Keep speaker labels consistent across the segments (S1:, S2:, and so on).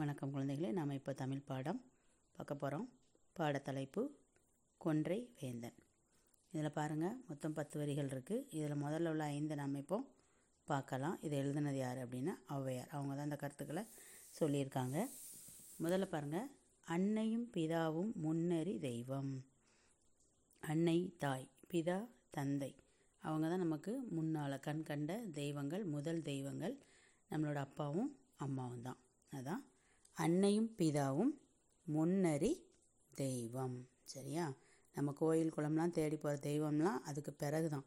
S1: வணக்கம் குழந்தைகளே நாம் இப்போ தமிழ் பாடம் பார்க்க போகிறோம் பாடத்தலைப்பு கொன்றை வேந்தன் இதில் பாருங்கள் மொத்தம் பத்து வரிகள் இருக்குது இதில் முதல்ல உள்ள ஐந்து நாம் இப்போ பார்க்கலாம் இதை எழுதினது யார் அப்படின்னா ஔவையார் அவங்க தான் அந்த கருத்துக்களை சொல்லியிருக்காங்க முதல்ல பாருங்கள் அன்னையும் பிதாவும் முன்னறி தெய்வம் அன்னை தாய் பிதா தந்தை அவங்க தான் நமக்கு முன்னால் கண் கண்ட தெய்வங்கள் முதல் தெய்வங்கள் நம்மளோட அப்பாவும் அம்மாவும் தான் அதான் அன்னையும் பிதாவும் முன்னறி தெய்வம் சரியா நம்ம கோயில் குளம்லாம் தேடி போகிற தெய்வம்லாம் அதுக்கு பிறகு தான்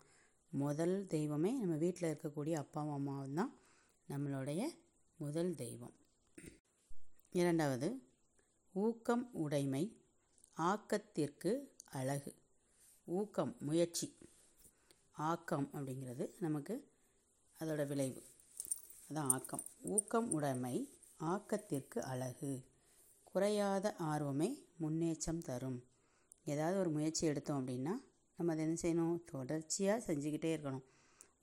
S1: முதல் தெய்வமே நம்ம வீட்டில் இருக்கக்கூடிய அப்பாவும் அம்மாவும் தான் நம்மளுடைய முதல் தெய்வம் இரண்டாவது ஊக்கம் உடைமை ஆக்கத்திற்கு அழகு ஊக்கம் முயற்சி ஆக்கம் அப்படிங்கிறது நமக்கு அதோட விளைவு அதான் ஆக்கம் ஊக்கம் உடைமை ஆக்கத்திற்கு அழகு குறையாத ஆர்வமே முன்னேற்றம் தரும் ஏதாவது ஒரு முயற்சி எடுத்தோம் அப்படின்னா நம்ம அதை என்ன செய்யணும் தொடர்ச்சியாக செஞ்சுக்கிட்டே இருக்கணும்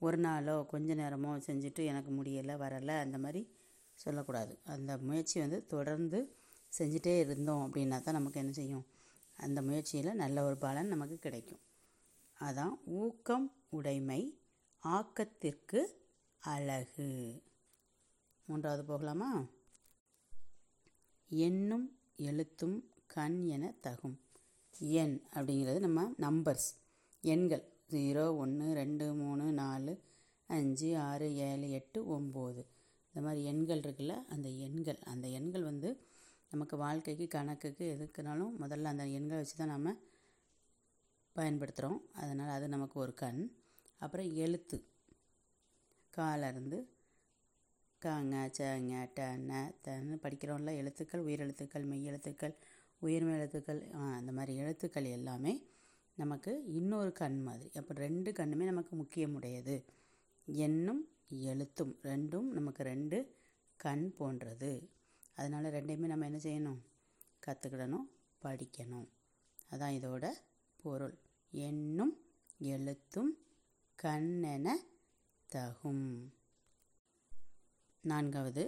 S1: ஒரு நாளோ கொஞ்ச நேரமோ செஞ்சுட்டு எனக்கு முடியலை வரலை அந்த மாதிரி சொல்லக்கூடாது அந்த முயற்சி வந்து தொடர்ந்து செஞ்சுட்டே இருந்தோம் அப்படின்னா தான் நமக்கு என்ன செய்யும் அந்த முயற்சியில் நல்ல ஒரு பலன் நமக்கு கிடைக்கும் அதான் ஊக்கம் உடைமை ஆக்கத்திற்கு அழகு மூன்றாவது போகலாமா எண்ணும் எழுத்தும் கண் என தகும் எண் அப்படிங்கிறது நம்ம நம்பர்ஸ் எண்கள் ஜீரோ ஒன்று ரெண்டு மூணு நாலு அஞ்சு ஆறு ஏழு எட்டு ஒம்பது இந்த மாதிரி எண்கள் இருக்குல்ல அந்த எண்கள் அந்த எண்கள் வந்து நமக்கு வாழ்க்கைக்கு கணக்குக்கு எதுக்குனாலும் முதல்ல அந்த எண்களை வச்சு தான் நம்ம பயன்படுத்துகிறோம் அதனால் அது நமக்கு ஒரு கண் அப்புறம் எழுத்து காலருந்து கங்க சங்க டன தன்னு படிக்கிறோம்ல எழுத்துக்கள் உயிரெழுத்துக்கள் மெய் எழுத்துக்கள் உயிர்மை எழுத்துக்கள் அந்த மாதிரி எழுத்துக்கள் எல்லாமே நமக்கு இன்னொரு கண் மாதிரி அப்போ ரெண்டு கண்ணுமே நமக்கு முக்கியமுடையது எண்ணும் எழுத்தும் ரெண்டும் நமக்கு ரெண்டு கண் போன்றது அதனால் ரெண்டையுமே நம்ம என்ன செய்யணும் கற்றுக்கிடணும் படிக்கணும் அதான் இதோட பொருள் எண்ணும் எழுத்தும் கண்ணென தகும் நான்காவது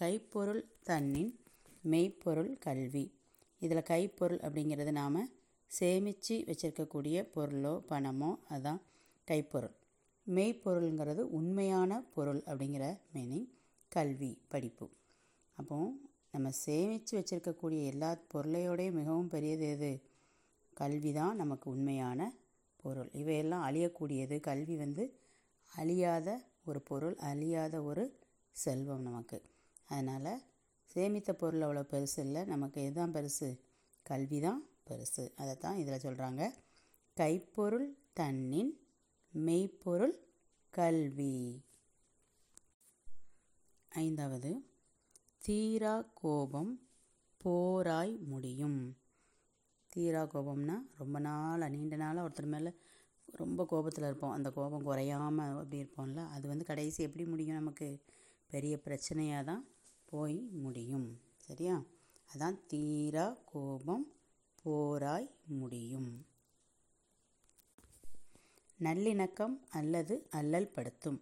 S1: கைப்பொருள் தன்னின் மெய்ப்பொருள் கல்வி இதில் கைப்பொருள் அப்படிங்கிறது நாம் சேமித்து வச்சுருக்கக்கூடிய பொருளோ பணமோ அதுதான் கைப்பொருள் மெய்ப்பொருளுங்கிறது உண்மையான பொருள் அப்படிங்கிற மீனிங் கல்வி படிப்பு அப்போ நம்ம சேமித்து வச்சுருக்கக்கூடிய எல்லா பொருளையோடையும் மிகவும் பெரியது எது கல்வி தான் நமக்கு உண்மையான பொருள் இவையெல்லாம் அழியக்கூடியது கல்வி வந்து அழியாத ஒரு பொருள் அழியாத ஒரு செல்வம் நமக்கு அதனால் சேமித்த பொருள் அவ்வளோ பெருசு இல்லை நமக்கு இதுதான் பெருசு கல்வி தான் பெருசு அதை தான் இதில் சொல்கிறாங்க கைப்பொருள் தன்னின் மெய்ப்பொருள் கல்வி ஐந்தாவது தீரா கோபம் போராய் முடியும் தீரா கோபம்னா ரொம்ப நாள் நீண்ட நாளாக ஒருத்தர் மேலே ரொம்ப கோபத்தில் இருப்போம் அந்த கோபம் குறையாமல் அப்படி இருப்போம்ல அது வந்து கடைசி எப்படி முடியும் நமக்கு பெரிய பிரச்சனையாக தான் போய் முடியும் சரியா அதான் தீரா கோபம் போராய் முடியும் நல்லிணக்கம் அல்லது அல்லல் படுத்தும்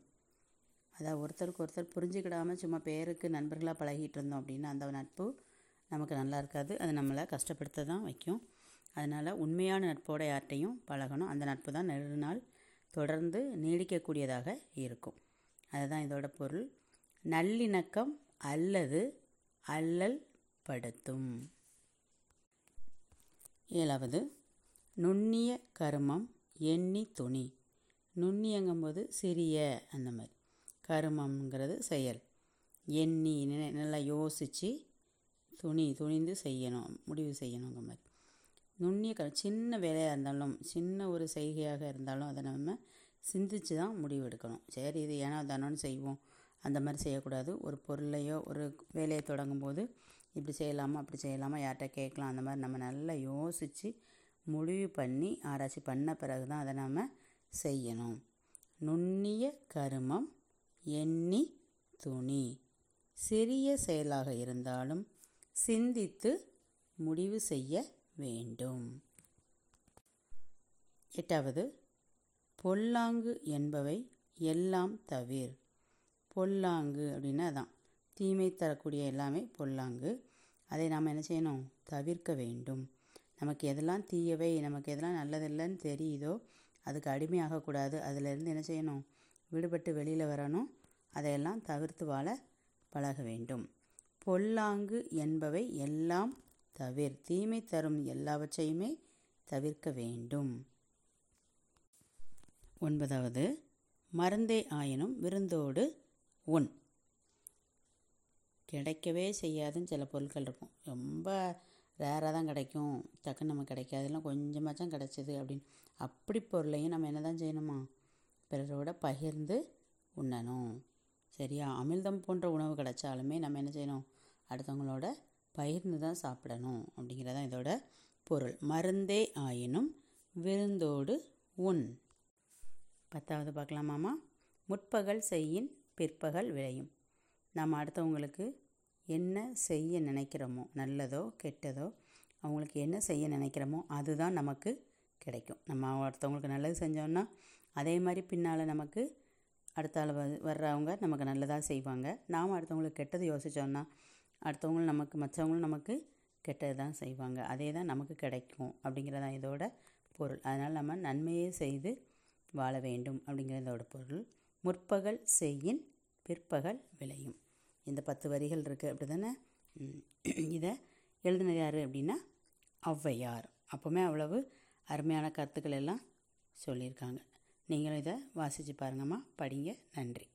S1: அதாவது ஒருத்தருக்கு ஒருத்தர் புரிஞ்சுக்கிடாமல் சும்மா பேருக்கு நண்பர்களாக பழகிட்டு இருந்தோம் அப்படின்னா அந்த நட்பு நமக்கு நல்லா இருக்காது அது நம்மளை கஷ்டப்படுத்த தான் வைக்கும் அதனால் உண்மையான நட்போட யார்கிட்டையும் பழகணும் அந்த நட்பு தான் நெரு நாள் தொடர்ந்து நீடிக்கக்கூடியதாக இருக்கும் அதுதான் இதோட பொருள் நல்லிணக்கம் அல்லது அல்லல் படுத்தும் ஏழாவது நுண்ணிய கருமம் எண்ணி துணி நுண்ணியங்கும்போது சிறிய அந்த மாதிரி கருமம்ங்கிறது செயல் எண்ணி நல்லா யோசித்து துணி துணிந்து செய்யணும் முடிவு செய்யணுங்கிற மாதிரி நுண்ணிய க சின்ன வேலையாக இருந்தாலும் சின்ன ஒரு செய்கையாக இருந்தாலும் அதை நம்ம சிந்திச்சு தான் முடிவு எடுக்கணும் சரி இது ஏன்னா தானோன்னு செய்வோம் அந்த மாதிரி செய்யக்கூடாது ஒரு பொருளையோ ஒரு வேலையை தொடங்கும் போது இப்படி செய்யலாமா அப்படி செய்யலாமா யார்கிட்ட கேட்கலாம் அந்த மாதிரி நம்ம நல்லா யோசித்து முடிவு பண்ணி ஆராய்ச்சி பண்ண பிறகு தான் அதை நம்ம செய்யணும் நுண்ணிய கருமம் எண்ணி துணி சிறிய செயலாக இருந்தாலும் சிந்தித்து முடிவு செய்ய வேண்டும் எட்டாவது பொல்லாங்கு என்பவை எல்லாம் தவிர் பொல்லாங்கு அப்படின்னா அதான் தீமை தரக்கூடிய எல்லாமே பொல்லாங்கு அதை நாம் என்ன செய்யணும் தவிர்க்க வேண்டும் நமக்கு எதெல்லாம் தீயவை நமக்கு எதெல்லாம் நல்லதில்லைன்னு தெரியுதோ அதுக்கு அடிமையாகக்கூடாது அதிலிருந்து என்ன செய்யணும் விடுபட்டு வெளியில் வரணும் அதையெல்லாம் தவிர்த்து வாழ பழக வேண்டும் பொல்லாங்கு என்பவை எல்லாம் தவிர் தீமை தரும் எல்லாவற்றையுமே தவிர்க்க வேண்டும் ஒன்பதாவது மருந்தே ஆயினும் விருந்தோடு உன் கிடைக்கவே செய்யாதுன்னு சில பொருட்கள் இருக்கும் ரொம்ப ரேராக தான் கிடைக்கும் டக்குன்னு நம்ம கிடைக்காதுலாம் இல்லை கொஞ்சமாக தான் கிடைச்சிது அப்படின்னு அப்படி பொருளையும் நம்ம என்ன தான் செய்யணுமா பிறரோட பகிர்ந்து உண்ணணும் சரியா அமிர்தம் போன்ற உணவு கிடைச்சாலுமே நம்ம என்ன செய்யணும் அடுத்தவங்களோட பகிர்ந்து தான் சாப்பிடணும் அப்படிங்கிறதான் இதோட பொருள் மருந்தே ஆயினும் விருந்தோடு உண் பத்தாவது பார்க்கலாமாமா முற்பகல் செய்யின் பிற்பகல் விளையும் நாம் அடுத்தவங்களுக்கு என்ன செய்ய நினைக்கிறோமோ நல்லதோ கெட்டதோ அவங்களுக்கு என்ன செய்ய நினைக்கிறோமோ அதுதான் நமக்கு கிடைக்கும் நம்ம அடுத்தவங்களுக்கு நல்லது செஞ்சோன்னா அதே மாதிரி பின்னால் நமக்கு அடுத்த ஆள் வர்றவங்க நமக்கு நல்லதாக செய்வாங்க நாம் அடுத்தவங்களுக்கு கெட்டது யோசித்தோன்னா அடுத்தவங்களும் நமக்கு மற்றவங்களும் நமக்கு கெட்டது தான் செய்வாங்க அதே தான் நமக்கு கிடைக்கும் அப்படிங்கிறதான் இதோட பொருள் அதனால் நம்ம நன்மையே செய்து வாழ வேண்டும் அப்படிங்கிறதோட பொருள் முற்பகல் செய்யின் பிற்பகல் விளையும் இந்த பத்து வரிகள் இருக்குது அப்படி தானே இதை எழுதின யார் அப்படின்னா ஔவையார் அப்போவுமே அவ்வளவு அருமையான கருத்துக்கள் எல்லாம் சொல்லியிருக்காங்க நீங்களும் இதை வாசித்து பாருங்கம்மா படிங்க நன்றி